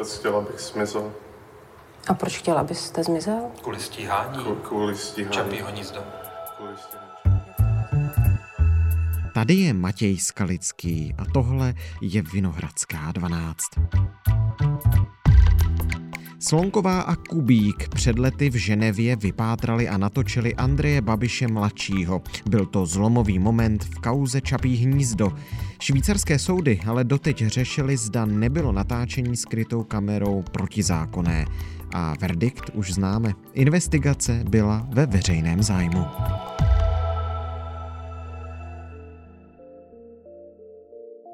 otec chtěl, abych zmizel. A proč chtěl, abyste zmizel? Kvůli stíhání? Kvůli, kvůli stíhání. Čapího hnízdo. Kvůli stíhání. Tady je Matěj Skalický a tohle je Vinohradská 12. Slonková a Kubík před lety v Ženevě vypátrali a natočili Andreje Babiše mladšího. Byl to zlomový moment v kauze Čapí hnízdo. Švýcarské soudy ale doteď řešili, zda nebylo natáčení skrytou kamerou protizákonné. A verdikt už známe. Investigace byla ve veřejném zájmu.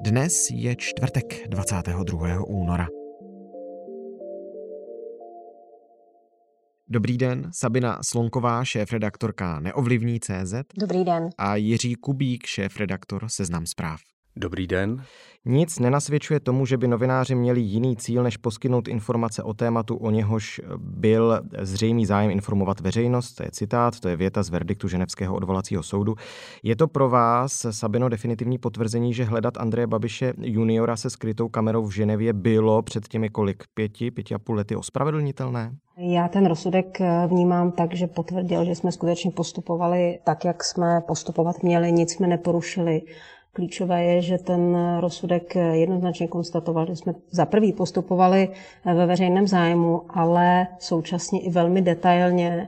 Dnes je čtvrtek 22. února. Dobrý den, Sabina Slonková, šéf-redaktorka Neovlivní CZ Dobrý den. a Jiří Kubík, šéf-redaktor Seznam zpráv. Dobrý den. Nic nenasvědčuje tomu, že by novináři měli jiný cíl, než poskytnout informace o tématu, o něhož byl zřejmý zájem informovat veřejnost. To je citát, to je věta z verdiktu Ženevského odvolacího soudu. Je to pro vás, Sabino, definitivní potvrzení, že hledat Andreje Babiše juniora se skrytou kamerou v Ženevě bylo před těmi kolik pěti, pěti a půl lety ospravedlnitelné? Já ten rozsudek vnímám tak, že potvrdil, že jsme skutečně postupovali tak, jak jsme postupovat měli, nic jsme neporušili. Klíčové je, že ten rozsudek jednoznačně konstatoval, že jsme za prvý postupovali ve veřejném zájmu, ale současně i velmi detailně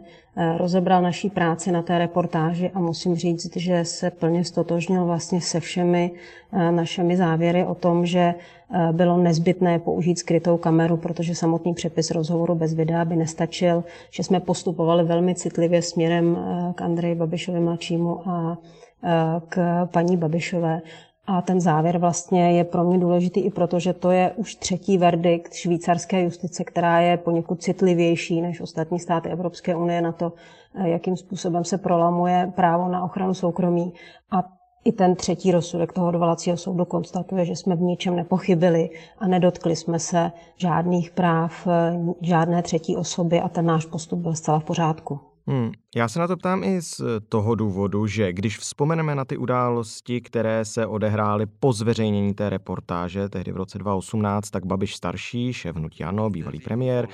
rozebral naší práci na té reportáži a musím říct, že se plně stotožnil vlastně se všemi našimi závěry o tom, že bylo nezbytné použít skrytou kameru, protože samotný přepis rozhovoru bez videa by nestačil, že jsme postupovali velmi citlivě směrem k Andreji Babišovi mladšímu a k paní Babišové. A ten závěr vlastně je pro mě důležitý i proto, že to je už třetí verdikt švýcarské justice, která je poněkud citlivější než ostatní státy Evropské unie na to, jakým způsobem se prolamuje právo na ochranu soukromí. A i ten třetí rozsudek toho odvolacího soudu konstatuje, že jsme v ničem nepochybili a nedotkli jsme se žádných práv žádné třetí osoby a ten náš postup byl zcela v pořádku. Hmm. Já se na to ptám i z toho důvodu, že když vzpomeneme na ty události, které se odehrály po zveřejnění té reportáže, tehdy v roce 2018, tak Babiš starší, šéf hnutí Ano, bývalý premiér,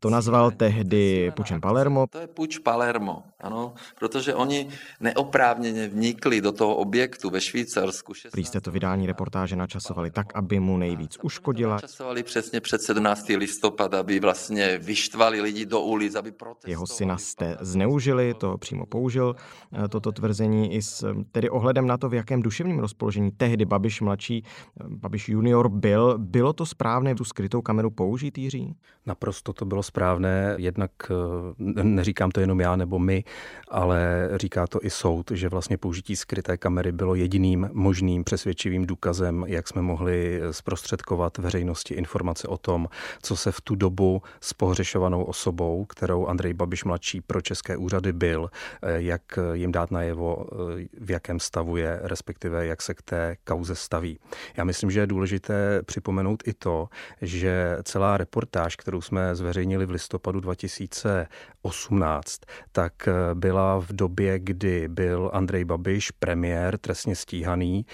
to nazval tehdy pučem Palermo. To je puč Palermo, ano, protože oni neoprávněně vnikli do toho objektu ve Švýcarsku. Prý jste to vydání reportáže načasovali tak, aby mu nejvíc uškodila. Načasovali přesně před 17. listopad, aby vlastně vyštvali lidi do ulic, aby protestovali. Jeho syna jste zneužili, to přímo použil, eh, toto tvrzení i s tedy ohledem na to, v jakém duševním rozpoložení tehdy Babiš mladší, eh, Babiš junior byl. Bylo to správné tu skrytou kameru použít, Jiří? Naprosto to bylo správné, jednak eh, neříkám to jenom já nebo my, ale říká to i soud, že vlastně použití skryté kamery bylo jediným možným přesvědčivým důkazem, jak jsme mohli zprostředkovat veřejnosti informace o tom, co se v tu dobu s pohřešovanou osobou, kterou Andrej Babiš mladší pro české úřady byl, eh, jak jim dát najevo, eh, v jakém stavu je, respektive jak se k té kauze staví. Já myslím, že je důležité připomenout i to, že celá reportáž, kterou jsme zveřejnili v listopadu 2018, tak byla v době, kdy byl Andrej Babiš premiér trestně stíhaný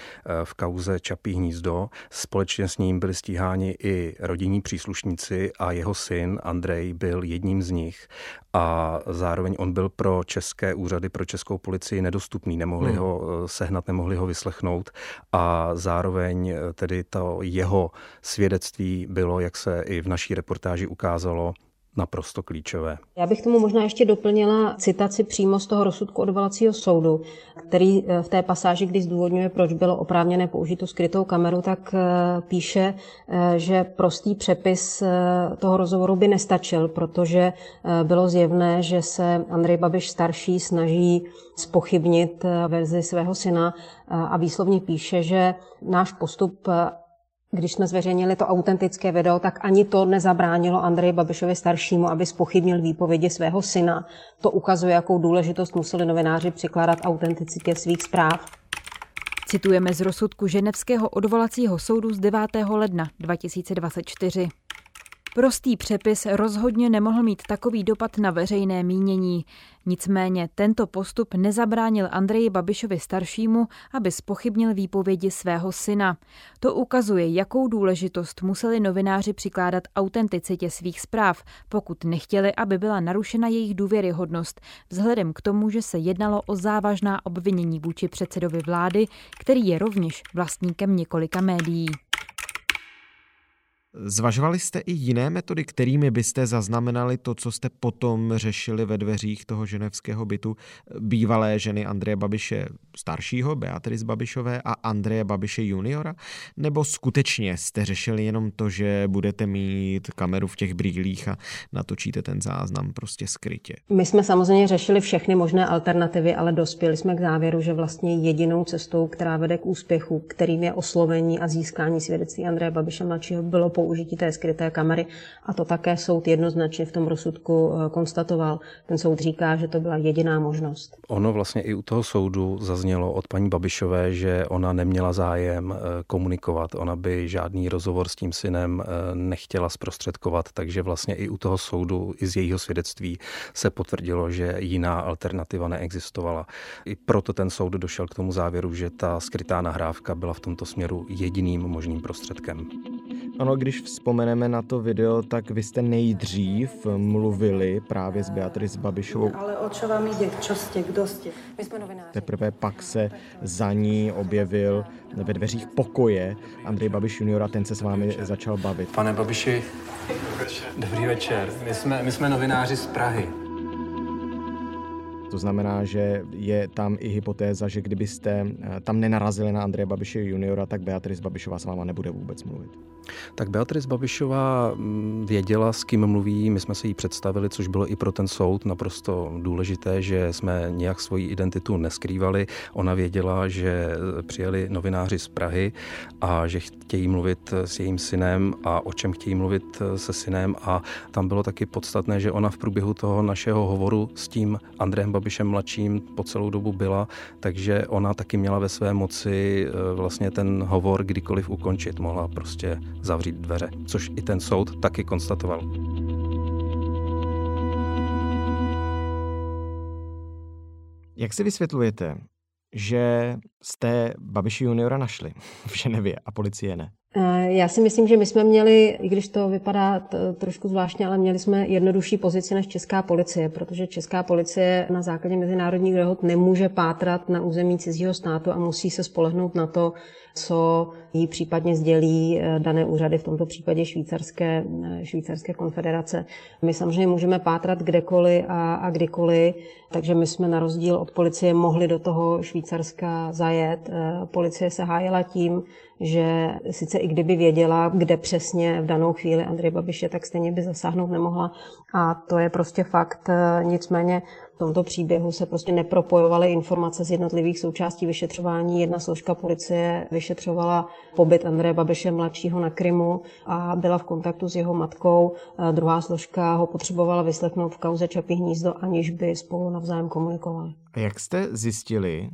v kauze Čapí hnízdo. Společně s ním byli stíháni i rodinní příslušníci a jeho syn Andrej byl jedním z nich a zároveň on byl pro české úřady, pro českou policii nedostupný, nemohli hmm. ho sehnat, nemohli ho vyslechnout a zároveň tedy to jeho svědectví bylo, jak se i v naší reportáži ukázalo, naprosto klíčové. Já bych tomu možná ještě doplnila citaci přímo z toho rozsudku odvolacího soudu, který v té pasáži, kdy zdůvodňuje, proč bylo oprávněné použít tu skrytou kameru, tak píše, že prostý přepis toho rozhovoru by nestačil, protože bylo zjevné, že se Andrej Babiš starší snaží spochybnit verzi svého syna a výslovně píše, že náš postup když jsme zveřejnili to autentické video, tak ani to nezabránilo Andreji Babišovi staršímu, aby spochybnil výpovědi svého syna. To ukazuje, jakou důležitost museli novináři přikládat autenticitě svých zpráv. Citujeme z rozsudku Ženevského odvolacího soudu z 9. ledna 2024. Prostý přepis rozhodně nemohl mít takový dopad na veřejné mínění. Nicméně tento postup nezabránil Andreji Babišovi staršímu, aby spochybnil výpovědi svého syna. To ukazuje, jakou důležitost museli novináři přikládat autenticitě svých zpráv, pokud nechtěli, aby byla narušena jejich důvěryhodnost, vzhledem k tomu, že se jednalo o závažná obvinění vůči předsedovi vlády, který je rovněž vlastníkem několika médií. Zvažovali jste i jiné metody, kterými byste zaznamenali to, co jste potom řešili ve dveřích toho ženevského bytu bývalé ženy Andreje Babiše staršího, Beatrice Babišové a Andreje Babiše juniora? Nebo skutečně jste řešili jenom to, že budete mít kameru v těch brýlích a natočíte ten záznam prostě skrytě? My jsme samozřejmě řešili všechny možné alternativy, ale dospěli jsme k závěru, že vlastně jedinou cestou, která vede k úspěchu, kterým je oslovení a získání svědectví Andreje Babiše mladšího, bylo použití té skryté kamery a to také soud jednoznačně v tom rozsudku eh, konstatoval. Ten soud říká, že to byla jediná možnost. Ono vlastně i u toho soudu zaznělo od paní Babišové, že ona neměla zájem eh, komunikovat, ona by žádný rozhovor s tím synem eh, nechtěla zprostředkovat, takže vlastně i u toho soudu, i z jejího svědectví se potvrdilo, že jiná alternativa neexistovala. I proto ten soud došel k tomu závěru, že ta skrytá nahrávka byla v tomto směru jediným možným prostředkem. Ano, když vzpomeneme na to video, tak vy jste nejdřív mluvili právě s Beatrice Babišovou. Ale o čo vám jde? Čo jste? Kdo jste? My jsme novináři. Teprve pak se za ní objevil ve dveřích pokoje Andrej Babiš junior a ten se s vámi začal bavit. Pane Babiši, dobrý večer. My jsme, my jsme novináři z Prahy. To znamená, že je tam i hypotéza, že kdybyste eh, tam nenarazili na Andreje Babiše juniora, tak Beatrice Babišová s váma nebude vůbec mluvit. Tak Beatrice Babišová mm, věděla, s kým mluví, my jsme se jí představili, což bylo i pro ten soud naprosto důležité, že jsme nějak svoji identitu neskrývali. Ona věděla, že přijeli novináři z Prahy a že chtějí mluvit s jejím synem a o čem chtějí mluvit se synem a tam bylo taky podstatné, že ona v průběhu toho našeho hovoru s tím Andrejem Babišem mladším po celou dobu byla, takže ona taky měla ve své moci e, vlastně ten hovor kdykoliv ukončit. Mohla prostě zavřít dveře, což i ten soud taky konstatoval. Jak si vysvětlujete, že jste Babiši juniora našli v Ženevě a policie ne? Eh, já si myslím, že my jsme měli, i když to vypadá trošku zvláštně, ale měli jsme jednodušší pozici než česká policie, protože česká policie na základě mezinárodních dohod nemůže pátrat na území cizího státu a musí se spolehnout na to, co jí případně sdělí eh, dané úřady, v tomto případě švýcarské, eh, švýcarské konfederace. My samozřejmě můžeme pátrat kdekoliv a, a kdykoliv, takže my jsme na rozdíl od policie mohli do toho Švýcarska zajet. Policie se hájila tím, že sice i kdyby věděla, kde přesně v danou chvíli Andrej Babiš je, tak stejně by zasáhnout nemohla. A to je prostě fakt. Nicméně v tomto příběhu se prostě nepropojovaly informace z jednotlivých součástí vyšetřování. Jedna složka policie vyšetřovala pobyt Andreje Babiše mladšího na Krymu a byla v kontaktu s jeho matkou. Druhá složka ho potřebovala vyslechnout v kauze Čapí hnízdo, aniž by spolu navzájem komunikovali. A jak jste zjistili,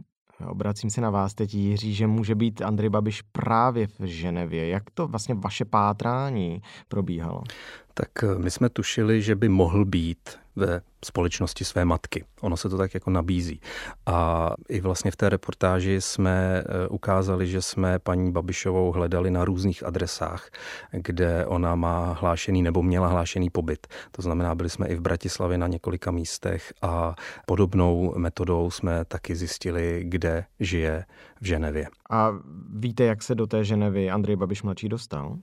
Obracím se na vás teď, Jiří, že může být Andrej Babiš právě v Ženevě. Jak to vlastně vaše pátrání probíhalo? Tak eh, my jsme tušili, že by mohl být ve společnosti své matky. Ono se to tak jako nabízí. A i vlastně v té reportáži jsme eh, ukázali, že jsme paní Babišovou hledali na různých adresách, kde ona má hlášený nebo měla hlášený pobyt. To znamená, byli jsme i v Bratislavě na několika místech a podobnou metodou jsme taky zjistili, kde žije v Ženevě. A víte, jak se do té Ženevy Andrej Babiš mladší dostal?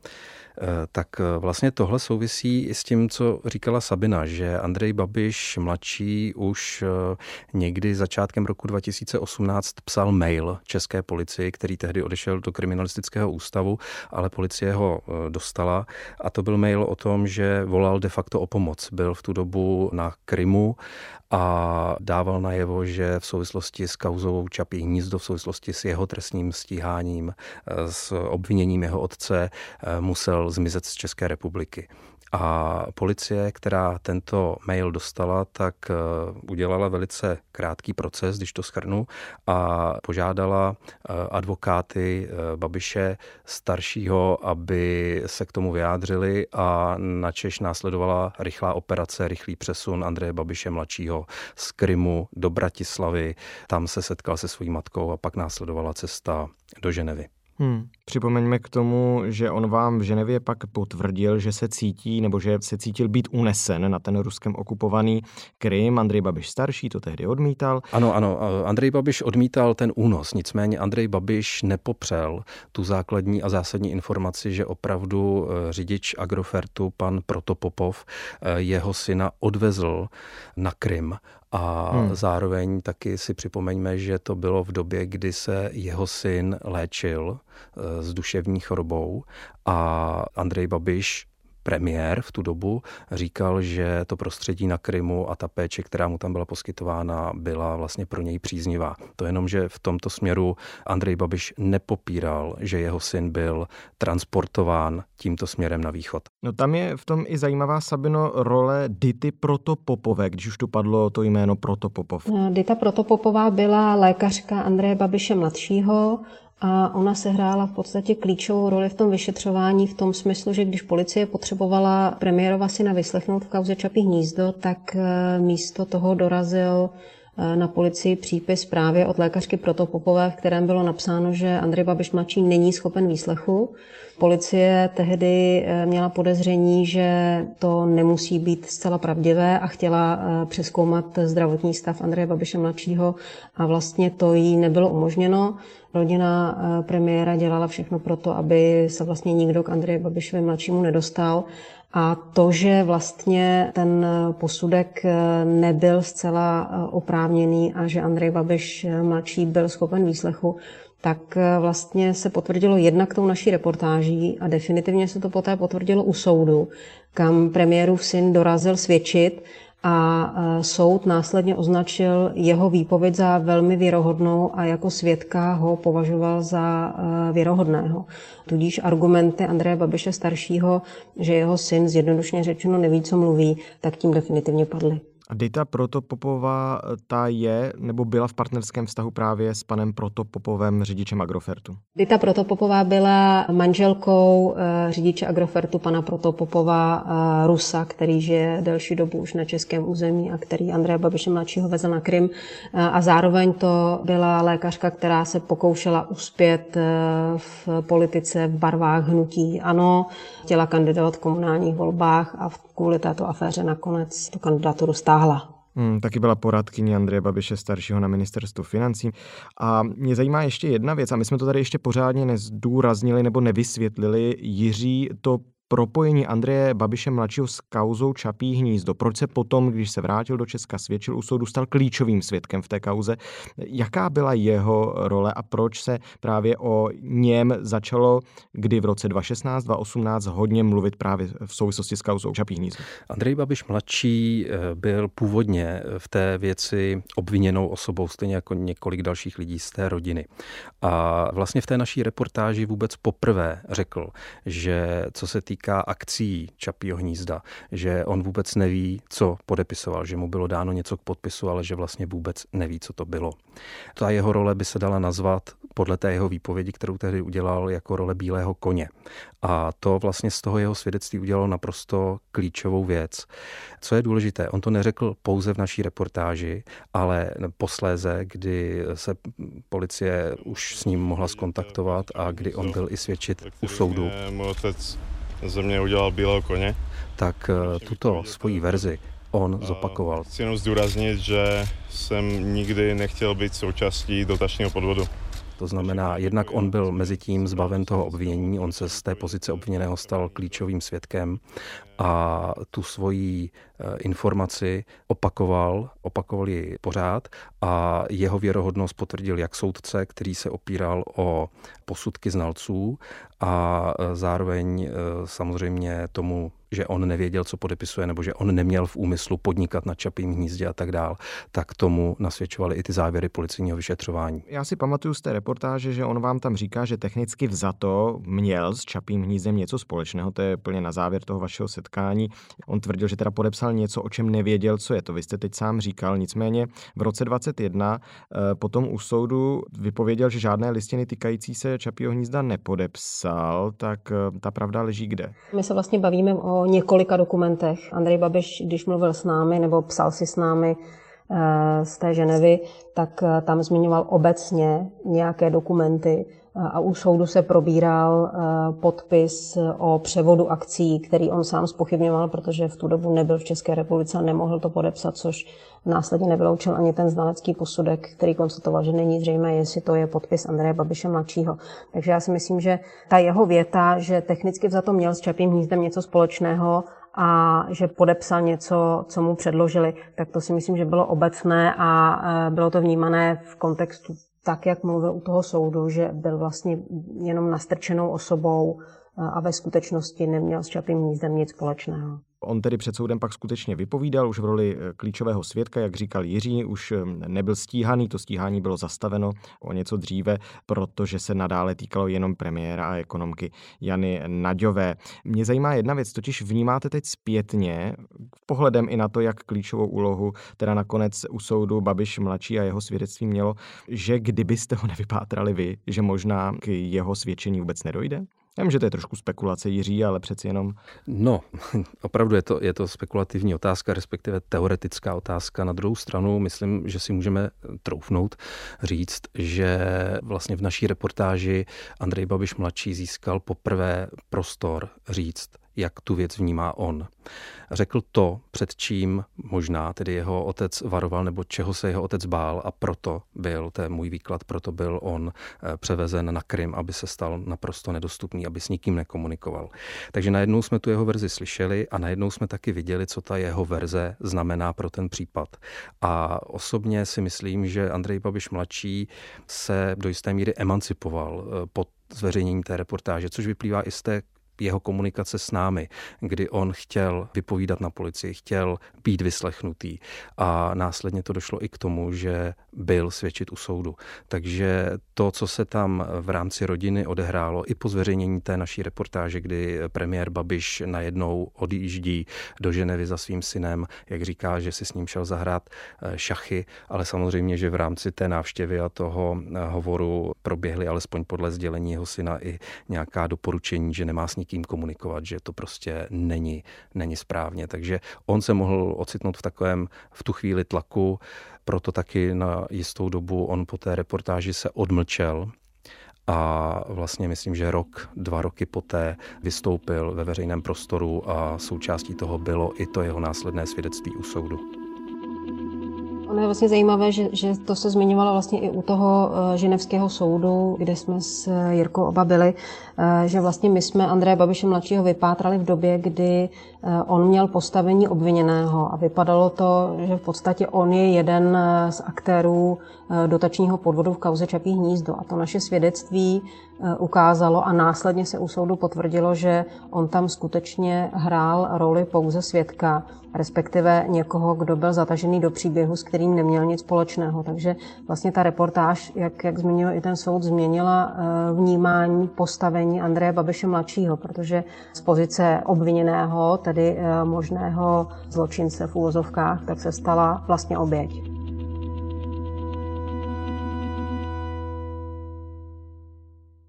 Eh, tak eh, vlastně tohle souvisí i s tím, co říkala Sabina, že Andrej Babiš mladší už eh, někdy začátkem roku 2018 psal mail české policii, který tehdy odešel do kriminalistického ústavu, ale policie ho dostala a to byl mail o tom, že volal de facto o pomoc. Byl v tu dobu na Krymu a dával najevo, že v souvislosti s kauzou Čapí hnízdo, v souvislosti s jeho trestním stíháním, s obviněním jeho otce musel zmizet z České republiky. A policie, která tento mail dostala, tak eh, udělala velice krátký proces, když to schrnu, a požádala eh, advokáty eh, Babiše staršího, aby se k tomu vyjádřili a na Češ následovala rychlá operace, rychlý přesun Andreje Babiše mladšího z Krymu do Bratislavy. Tam se setkal se svojí matkou a pak následovala cesta do Ženevy. Hmm. Připomeňme k tomu, že on vám v Ženevě pak potvrdil, že se cítí, nebo že se cítil být unesen na ten ruskem okupovaný Krym. Andrej Babiš starší to tehdy odmítal. Ano, ano, Andrej Babiš odmítal ten únos, nicméně Andrej Babiš nepopřel tu základní a zásadní informaci, že opravdu eh, řidič Agrofertu, pan Protopopov, eh, jeho syna odvezl na Krym a hmm. zároveň taky si připomeňme, že to bylo v době, kdy se jeho syn léčil eh, s duševní chorobou a Andrej Babiš premiér v tu dobu říkal, že to prostředí na Krymu a ta péče, která mu tam byla poskytována, byla vlastně pro něj příznivá. To jenom, že v tomto směru Andrej Babiš nepopíral, že jeho syn byl transportován tímto směrem na východ. No tam je v tom i zajímavá, Sabino, role Dity Protopopové, když už tu padlo to jméno Protopopov. Dita Protopopová byla lékařka Andreje Babiše mladšího, a ona se hrála v podstatě klíčovou roli v tom vyšetřování v tom smyslu, že když policie potřebovala premiérova syna vyslechnout v kauze Čapí hnízdo, tak eh, místo toho dorazil na policii přípis právě od lékařky Protopopové, v kterém bylo napsáno, že Andrej Babiš mladší není schopen výslechu. Policie tehdy eh, měla podezření, že to nemusí být zcela pravdivé a chtěla přeskoumat zdravotní stav Andreje Babiše mladšího a vlastně to jí nebylo umožněno. Rodina eh, premiéra dělala všechno pro to, aby se vlastně nikdo k Andreji Babišovi mladšímu nedostal. A to, že vlastně ten posudek eh, nebyl zcela eh, oprávněný a že Andrej Babiš mladší byl schopen výslechu, tak vlastně se potvrdilo jednak tou naší reportáží a definitivně se to poté potvrdilo u soudu, kam premiérův syn dorazil svědčit a e, soud následně označil jeho výpověď za velmi věrohodnou a jako svědka ho považoval za e, věrohodného. Tudíž argumenty Andreje Babiše staršího, že jeho syn zjednodušně řečeno neví, co mluví, tak tím definitivně padly. A Dita Protopopová, ta je nebo byla v partnerském vztahu právě s panem Protopopovem, řidičem Agrofertu? Dita Protopopová byla manželkou eh, řidiče Agrofertu, pana Protopopova eh, Rusa, který žije delší dobu už na českém území a který Andreje Babiše mladšího vezl na Krym. Eh, a zároveň to byla lékařka, která se pokoušela uspět v politice v barvách hnutí. Ano, chtěla kandidovat v komunálních volbách a kvůli této aféře nakonec tu kandidaturu stáhla. Hmm, taky byla poradkyní Andreje Babiše staršího na ministerstvu financí. A mě zajímá ještě jedna věc, a my jsme to tady ještě pořádně nezdůraznili nebo nevysvětlili. Jiří to propojení Andreje Babiše mladšího s kauzou Čapí hnízdo. Proč se potom, když se vrátil do Česka, svědčil u soudu, stal klíčovým svědkem v té kauze? Jaká byla jeho role a proč se právě o něm začalo, kdy v roce 2016, 2018 hodně mluvit právě v souvislosti s kauzou Čapí hnízdo? Andrej Babiš mladší eh, byl původně v té věci obviněnou osobou, stejně jako několik dalších lidí z té rodiny. A vlastně v té naší reportáži vůbec poprvé řekl, že co se týká týká akcí Čapího hnízda, že on vůbec neví, co podepisoval, že mu bylo dáno něco k podpisu, ale že vlastně vůbec neví, co to bylo. Ta jeho role by se dala nazvat podle té jeho výpovědi, kterou tehdy udělal jako role bílého koně. A to vlastně z toho jeho svědectví udělalo naprosto klíčovou věc. Co je důležité, on to neřekl pouze v naší reportáži, ale posléze, kdy se policie už s ním mohla skontaktovat a kdy on byl i svědčit u soudu ze mě udělal bílého koně. Tak eh, tuto svoji verzi on zopakoval. Chci jenom zdůraznit, že jsem nikdy nechtěl být součástí dotačního podvodu. To znamená, jednak on byl mezi tím zbaven toho obvinění, on se z té pozice obviněného stal klíčovým svědkem a tu svoji eh, informaci opakoval, opakoval ji pořád a jeho věrohodnost potvrdil jak soudce, který se opíral o posudky znalců a eh, zároveň eh, samozřejmě tomu že on nevěděl, co podepisuje, nebo že on neměl v úmyslu podnikat na čapím hnízdě a tak dál, tak tomu nasvědčovaly i ty závěry policijního vyšetřování. Já si pamatuju z té reportáže, že on vám tam říká, že technicky vzato měl s čapím hnízdem něco společného, to je plně na závěr toho vašeho setkání. On tvrdil, že teda podepsal něco, o čem nevěděl, co je to. Vy jste teď sám říkal, nicméně v roce 21 eh, potom u soudu vypověděl, že žádné listiny týkající se čapího hnízda nepodepsal, tak eh, ta pravda leží kde? My se vlastně bavíme o několika dokumentech. Andrej Babiš, když mluvil s námi nebo psal si s námi eh, z té Ženevy, tak tam zmiňoval obecně nějaké dokumenty a u soudu se probíral eh, podpis o převodu akcí, který on sám spochybňoval, protože v tu dobu nebyl v České republice a nemohl to podepsat, což následně nevyloučil ani ten znalecký posudek, který konstatoval, že není zřejmé, jestli to je podpis Andreje Babiše mladšího. Takže já si myslím, že ta jeho věta, že technicky za to měl s Čapím hnízdem něco společného a že podepsal něco, co mu předložili, tak to si myslím, že bylo obecné a eh, bylo to vnímané v kontextu tak, jak mluvil u toho soudu, že byl vlastně jenom nastrčenou osobou a ve skutečnosti neměl s Čapým hnízdem nic společného. On tedy před soudem pak skutečně vypovídal už v roli eh, klíčového svědka, jak říkal Jiří, už eh, nebyl stíhaný, to stíhání bylo zastaveno o něco dříve, protože se nadále týkalo jenom premiéra a ekonomky Jany Naďové. Mě zajímá jedna věc, totiž vnímáte teď zpětně, pohledem i na to, jak klíčovou úlohu teda nakonec u soudu Babiš mladší a jeho svědectví mělo, že kdybyste ho nevypátrali vy, že možná k jeho svědčení vůbec nedojde? Já vím, že to je trošku spekulace Jiří, ale přeci jenom. No, opravdu je to, je to spekulativní otázka, respektive teoretická otázka. Na druhou stranu, myslím, že si můžeme troufnout říct, že vlastně v naší reportáži Andrej Babiš mladší získal poprvé prostor říct, jak tu věc vnímá on. Řekl to, před čím možná tedy jeho otec varoval, nebo čeho se jeho otec bál a proto byl, to je můj výklad, proto byl on eh, převezen na Krym, aby se stal naprosto nedostupný, aby s nikým nekomunikoval. Takže najednou jsme tu jeho verzi slyšeli a najednou jsme taky viděli, co ta jeho verze znamená pro ten případ. A osobně si myslím, že Andrej Babiš mladší se do jisté míry emancipoval eh, pod zveřejnění té reportáže, což vyplývá i z té jeho komunikace s námi, kdy on chtěl vypovídat na policii, chtěl být vyslechnutý a následně to došlo i k tomu, že byl svědčit u soudu. Takže to, co se tam v rámci rodiny odehrálo, i po zveřejnění té naší reportáže, kdy premiér Babiš najednou odjíždí do Ženevy za svým synem, jak říká, že si s ním šel zahrát eh, šachy, ale samozřejmě, že v rámci té návštěvy a toho eh, hovoru proběhly alespoň podle sdělení jeho syna i nějaká doporučení, že nemá s komunikovat, že to prostě není, není správně. Takže on se mohl ocitnout v takovém v tu chvíli tlaku, proto taky na jistou dobu on po té reportáži se odmlčel a vlastně myslím, že rok, dva roky poté vystoupil ve veřejném prostoru a součástí toho bylo i to jeho následné svědectví u soudu. Ono je vlastně zajímavé, že, že to se zmiňovalo vlastně i u toho eh, ženevského soudu, kde jsme s Jirkou oba byli, že vlastně my jsme Andreje Babiše mladšího vypátrali v době, kdy on měl postavení obviněného a vypadalo to, že v podstatě on je jeden z aktérů dotačního podvodu v kauze Čapí hnízdo a to naše svědectví ukázalo a následně se u soudu potvrdilo, že on tam skutečně hrál roli pouze svědka respektive někoho, kdo byl zatažený do příběhu, s kterým neměl nic společného. Takže vlastně ta reportáž, jak, jak zmínil i ten soud, změnila eh, vnímání postavení Andreje Babiše mladšího, protože z pozice obviněného, tedy eh, možného zločince v úvozovkách, tak se stala vlastně oběť.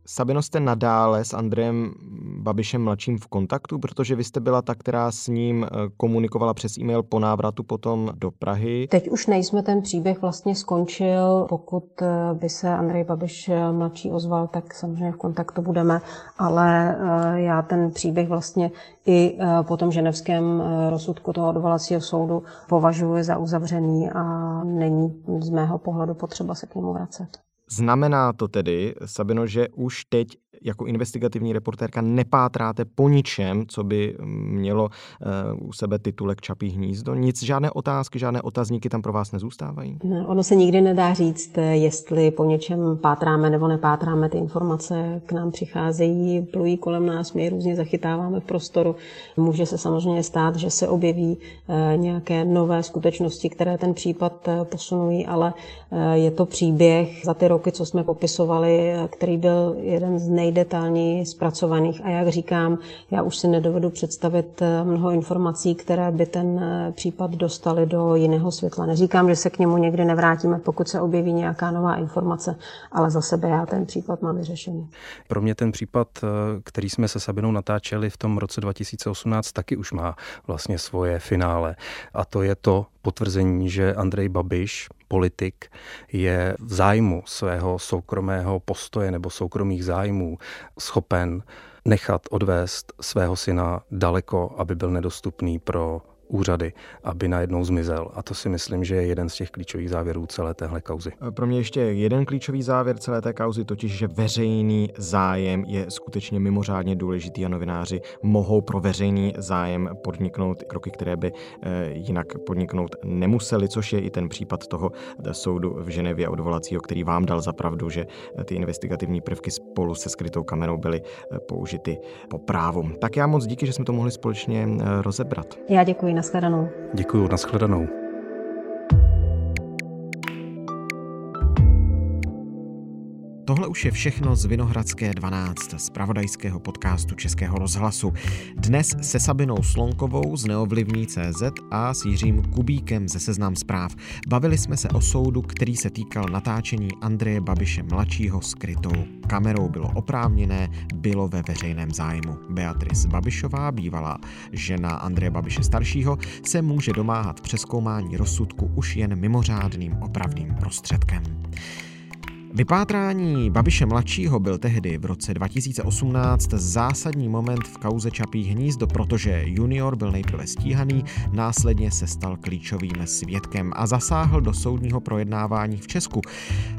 Sabino, jste nadále s Andrejem Babišem mladším v kontaktu, protože vy jste byla ta, která s ním eh, komunikovala přes e-mail po návratu potom do Prahy. Teď už nejsme, ten příběh vlastně skončil. Pokud eh, by se Andrej Babiš eh, mladší ozval, tak samozřejmě v kontaktu budeme, ale já ten příběh vlastně i po tom ženevském rozsudku toho odvolacího soudu považuji za uzavřený a není z mého pohledu potřeba se k němu vracet. Znamená to tedy, Sabino, že už teď jako investigativní reportérka nepátráte po ničem, co by mělo uh, u sebe titulek Čapí hnízdo? Nic, žádné otázky, žádné otazníky tam pro vás nezůstávají? Ne, ono se nikdy nedá říct, jestli po něčem pátráme nebo nepátráme. Ty informace k nám přicházejí, plují kolem nás, my je různě zachytáváme v prostoru. Může se samozřejmě stát, že se objeví uh, nějaké nové skutečnosti, které ten případ uh, posunují, ale je to příběh za ty roky, co jsme popisovali, který byl jeden z nejdetálněji zpracovaných. A jak říkám, já už si nedovedu představit eh, mnoho informací, které by ten eh, případ dostali do jiného světla. Neříkám, že se k němu někdy nevrátíme, pokud se objeví nějaká nová informace, ale za sebe já ten případ mám vyřešený. Pro mě ten případ, eh, který jsme se Sabinou natáčeli v tom roce 2018, taky už má vlastně svoje finále. A to je to potvrzení, že Andrej Babiš, politik, je v zájmu svého soukromého postoje nebo soukromých zájmů schopen nechat odvést svého syna daleko, aby byl nedostupný pro úřady, aby najednou zmizel. A to si myslím, že je jeden z těch klíčových závěrů celé téhle kauzy. Pro mě ještě jeden klíčový závěr celé té kauzy, totiž, že veřejný zájem je skutečně mimořádně důležitý a novináři mohou pro veřejný zájem podniknout kroky, které by eh, jinak podniknout nemuseli, což je i ten případ toho soudu v Ženevě odvolacího, který vám dal za pravdu, že ty investigativní prvky spolu se skrytou kamerou byly použity po právu. Tak já moc díky, že jsme to mohli společně rozebrat. Já děkuji. Naschledanou. Děkuji, naschledanou. Tohle už je všechno z Vinohradské 12, z pravodajského podcastu Českého rozhlasu. Dnes se Sabinou Slonkovou z Neovlivní CZ a s Jiřím Kubíkem ze Seznam zpráv. Bavili jsme se o soudu, který se týkal natáčení Andreje Babiše mladšího skrytou kamerou. Bylo oprávněné, bylo ve veřejném zájmu. Beatrice Babišová, bývalá žena Andreje Babiše staršího, se může domáhat přeskoumání rozsudku už jen mimořádným opravným prostředkem. Vypátrání Babiše mladšího byl tehdy v roce 2018 zásadní moment v kauze Čapí hnízdo, protože junior byl nejprve stíhaný, následně se stal klíčovým svědkem a zasáhl do soudního projednávání v Česku.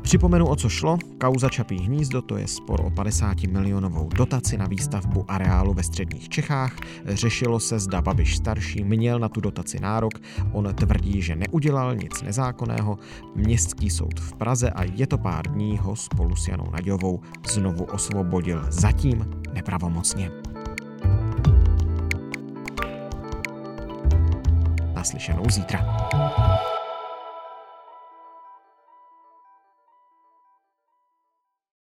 Připomenu, o co šlo. Kauza Čapí hnízdo to je spor o 50 milionovou dotaci na výstavbu areálu ve středních Čechách. Řešilo se, zda Babiš starší měl na tu dotaci nárok. On tvrdí, že neudělal nic nezákonného. Městský soud v Praze a je to pár dní ní ho spolu s Janou Naďovou znovu osvobodil, zatím nepravomocně. Naslyšenou zítra.